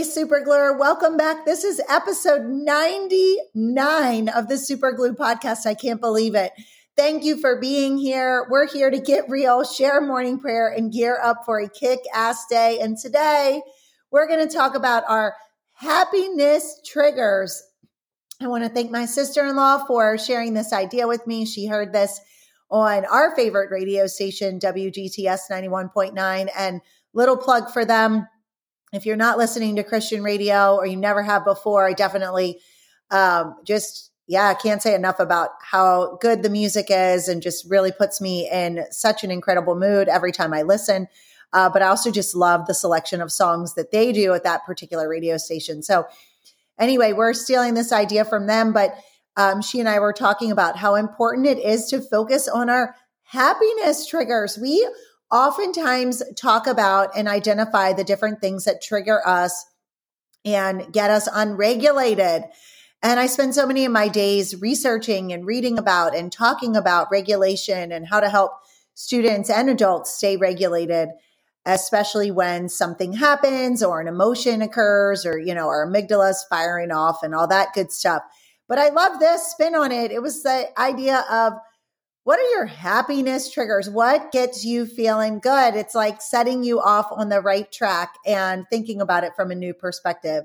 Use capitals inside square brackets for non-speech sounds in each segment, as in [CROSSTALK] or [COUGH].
Hey, Supergluer, welcome back. This is episode 99 of the Super Glue podcast. I can't believe it. Thank you for being here. We're here to get real, share morning prayer, and gear up for a kick ass day. And today we're going to talk about our happiness triggers. I want to thank my sister in law for sharing this idea with me. She heard this on our favorite radio station, WGTS 91.9. And little plug for them if you're not listening to Christian radio or you never have before, I definitely um, just, yeah, I can't say enough about how good the music is and just really puts me in such an incredible mood every time I listen. Uh, but I also just love the selection of songs that they do at that particular radio station. So, anyway, we're stealing this idea from them, but um, she and I were talking about how important it is to focus on our happiness triggers. We oftentimes talk about and identify the different things that trigger us and get us unregulated. And I spend so many of my days researching and reading about and talking about regulation and how to help students and adults stay regulated, especially when something happens or an emotion occurs or, you know, our amygdala's firing off and all that good stuff. But I love this spin on it. It was the idea of what are your happiness triggers? What gets you feeling good? It's like setting you off on the right track and thinking about it from a new perspective.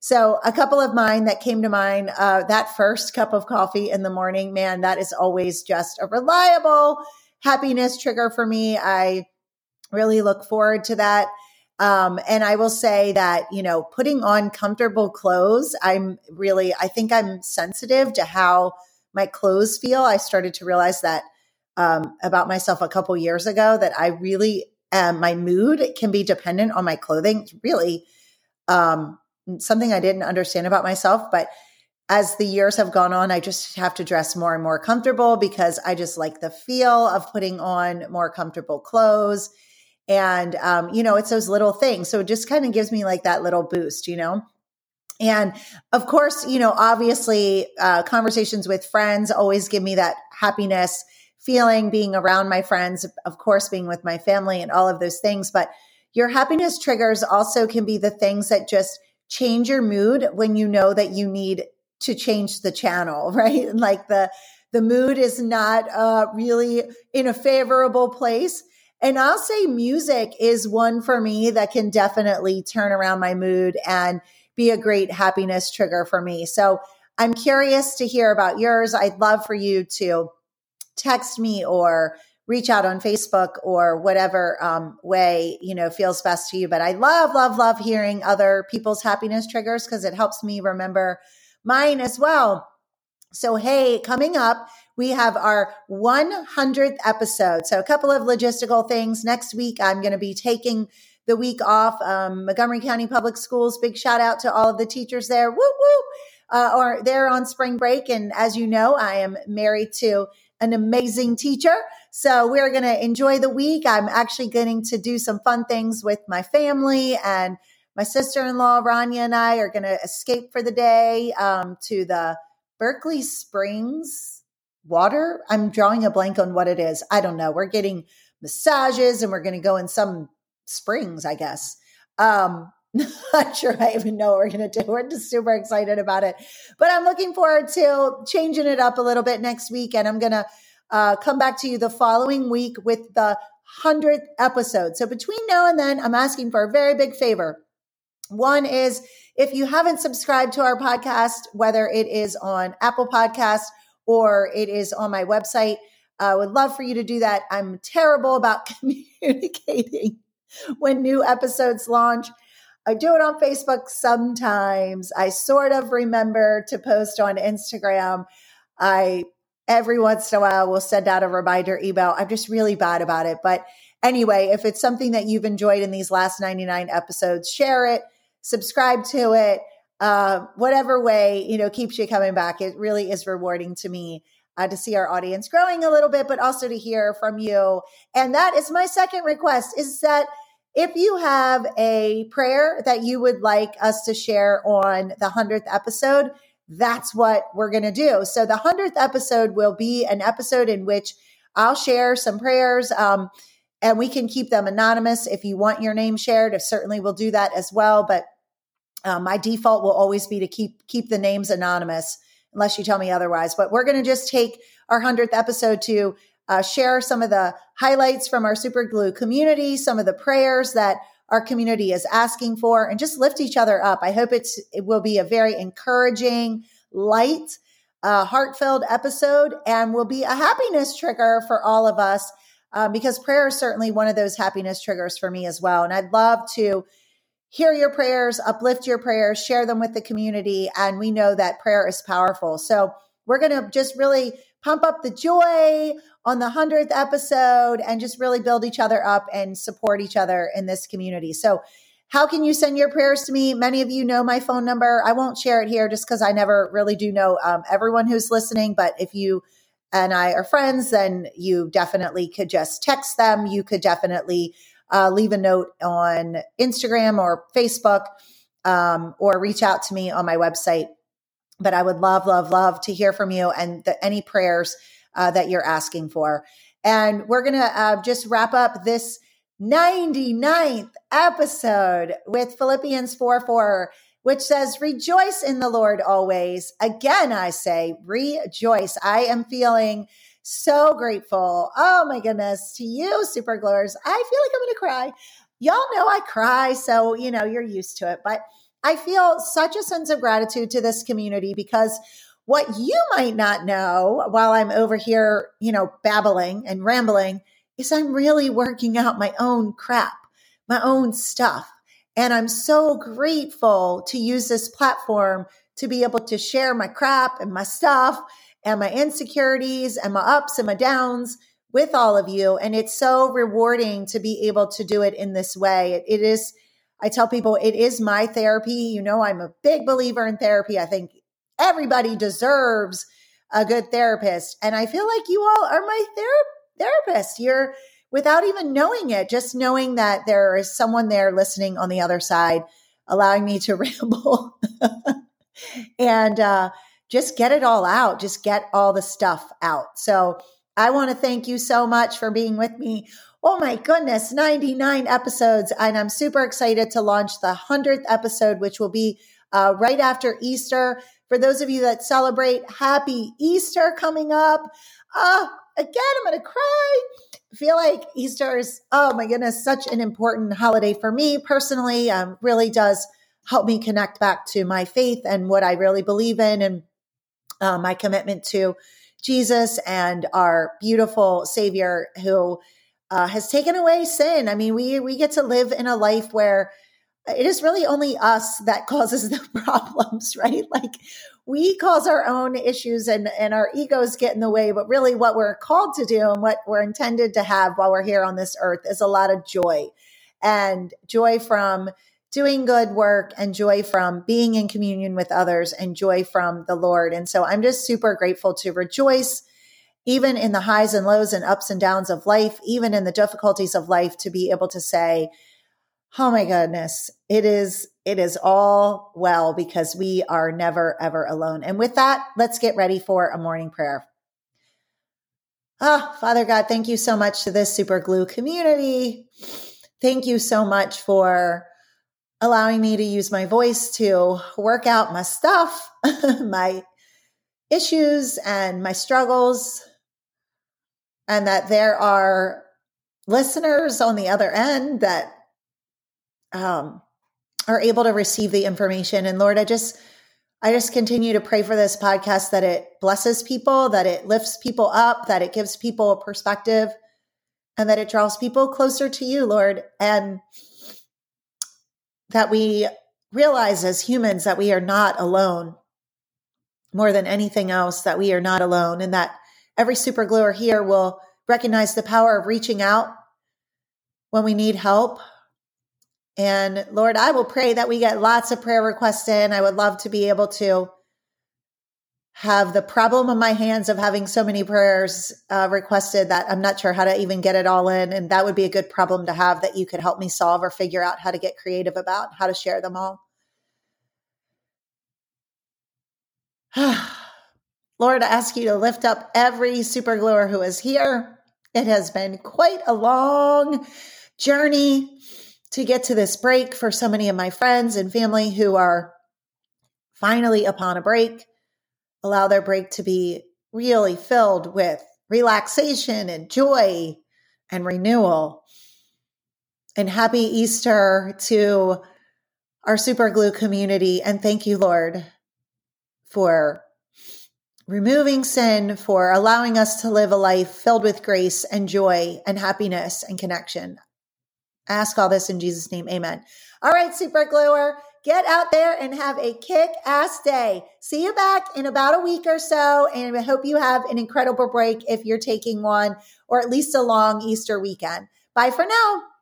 So, a couple of mine that came to mind uh, that first cup of coffee in the morning, man, that is always just a reliable happiness trigger for me. I really look forward to that. Um, and I will say that, you know, putting on comfortable clothes, I'm really, I think I'm sensitive to how my clothes feel. I started to realize that um, about myself a couple years ago that I really um, my mood can be dependent on my clothing. It's really um, something I didn't understand about myself, but as the years have gone on, I just have to dress more and more comfortable because I just like the feel of putting on more comfortable clothes. And, um, you know, it's those little things. So it just kind of gives me like that little boost, you know? And of course, you know, obviously, uh, conversations with friends always give me that happiness feeling being around my friends, of course, being with my family and all of those things. But your happiness triggers also can be the things that just change your mood when you know that you need to change the channel, [LAUGHS] right? Like the, the mood is not uh, really in a favorable place. And I'll say music is one for me that can definitely turn around my mood and be a great happiness trigger for me. So I'm curious to hear about yours. I'd love for you to text me or reach out on Facebook or whatever um, way you know feels best to you. But I love, love, love hearing other people's happiness triggers because it helps me remember mine as well. So hey, coming up, we have our 100th episode. So a couple of logistical things. Next week, I'm going to be taking the week off. Um, Montgomery County Public Schools, big shout out to all of the teachers there. Woo woo. Uh, or on spring break. And as you know, I am married to an amazing teacher. So we're going to enjoy the week. I'm actually getting to do some fun things with my family and my sister-in-law, Rania and I are going to escape for the day um, to the Berkeley Springs water. I'm drawing a blank on what it is. I don't know. We're getting massages and we're going to go in some springs, I guess. Um, [LAUGHS] not sure I even know what we're going to do. We're just super excited about it. But I'm looking forward to changing it up a little bit next week. And I'm going to uh, come back to you the following week with the 100th episode. So between now and then, I'm asking for a very big favor. One is if you haven't subscribed to our podcast, whether it is on Apple Podcast or it is on my website, I would love for you to do that. I'm terrible about [LAUGHS] communicating when new episodes launch. I do it on Facebook sometimes. I sort of remember to post on Instagram. I every once in a while will send out a reminder email. I'm just really bad about it. But anyway, if it's something that you've enjoyed in these last 99 episodes, share it, subscribe to it. Uh, whatever way, you know, keeps you coming back. It really is rewarding to me uh, to see our audience growing a little bit, but also to hear from you. And that is my second request is that if you have a prayer that you would like us to share on the 100th episode, that's what we're going to do. So the 100th episode will be an episode in which I'll share some prayers. Um, and we can keep them anonymous if you want your name shared. If certainly we'll do that as well. But Uh, my default will always be to keep keep the names anonymous unless you tell me otherwise. But we're going to just take our hundredth episode to uh, share some of the highlights from our Super Glue community, some of the prayers that our community is asking for, and just lift each other up. I hope it's it will be a very encouraging, light, uh, heart-filled episode, and will be a happiness trigger for all of us. Um, because prayer is certainly one of those happiness triggers for me as well. And I'd love to hear your prayers, uplift your prayers, share them with the community. And we know that prayer is powerful. So we're going to just really pump up the joy on the 100th episode and just really build each other up and support each other in this community. So, how can you send your prayers to me? Many of you know my phone number. I won't share it here just because I never really do know um, everyone who's listening. But if you and I are friends, then you definitely could just text them. You could definitely uh, leave a note on Instagram or Facebook um, or reach out to me on my website. But I would love, love, love to hear from you and the, any prayers uh, that you're asking for. And we're going to uh, just wrap up this 99th episode with Philippians 4 4, which says, Rejoice in the Lord always. Again, I say, rejoice. I am feeling so grateful. Oh my goodness, to you, super gluers. I feel like I'm going to cry. Y'all know I cry, so you know, you're used to it. But I feel such a sense of gratitude to this community because what you might not know while I'm over here, you know, babbling and rambling is I'm really working out my own crap, my own stuff. And I'm so grateful to use this platform to be able to share my crap and my stuff and my insecurities and my ups and my downs with all of you. And it's so rewarding to be able to do it in this way. it, it is, I tell people, it is my therapy. You know, I'm a big believer in therapy. I think everybody deserves a good therapist. And I feel like you all are my ther- therapist. You're without even knowing it, just knowing that there is someone there listening on the other side, allowing me to [LAUGHS] ramble and uh, just get it all out, just get all the stuff out. So I want to thank you so much for being with me. Oh my goodness, 99 episodes. And I'm super excited to launch the 100th episode, which will be uh, right after Easter. For those of you that celebrate, happy Easter coming up. Uh, again, I'm going to cry. I feel like Easter is, oh my goodness, such an important holiday for me personally. Um, really does help me connect back to my faith and what I really believe in and uh, my commitment to Jesus and our beautiful Savior who uh, has taken away sin. I mean, we we get to live in a life where it is really only us that [LAUGHS] causes the [LAUGHS] problems, right? Like we cause our own issues and, and our egos get in the way. But really, what we're called to do and what we're intended to have while we're here on this earth is a lot of joy and joy from doing good work and joy from being in communion with others and joy from the Lord. And so I'm just super grateful to rejoice even in the highs and lows and ups and downs of life, even in the difficulties of life, to be able to say, Oh my goodness. It is, it is all well because we are never, ever alone. And with that, let's get ready for a morning prayer. Ah, oh, Father God, thank you so much to this super glue community. Thank you so much for allowing me to use my voice to work out my stuff, [LAUGHS] my issues and my struggles, and that there are listeners on the other end that um, are able to receive the information. And Lord, I just, I just continue to pray for this podcast that it blesses people, that it lifts people up, that it gives people a perspective, and that it draws people closer to you, Lord. And that we realize as humans that we are not alone more than anything else, that we are not alone, and that every super gluer here will recognize the power of reaching out when we need help, and Lord, I will pray that we get lots of prayer requests in. I would love to be able to have the problem on my hands of having so many prayers uh, requested that I'm not sure how to even get it all in. And that would be a good problem to have that you could help me solve or figure out how to get creative about, how to share them all. [SIGHS] Lord, I ask you to lift up every super gluer who is here. It has been quite a long journey to get to this break for so many of my friends and family who are finally upon a break. Allow their break to be really filled with relaxation and joy and renewal. And happy Easter to our super glue community. And thank you, Lord, for removing sin, for allowing us to live a life filled with grace and joy and happiness and connection. Ask all this in Jesus' name. Amen. All right, super gluer, get out there and have a kick ass day. See you back in about a week or so. And I hope you have an incredible break if you're taking one or at least a long Easter weekend. Bye for now.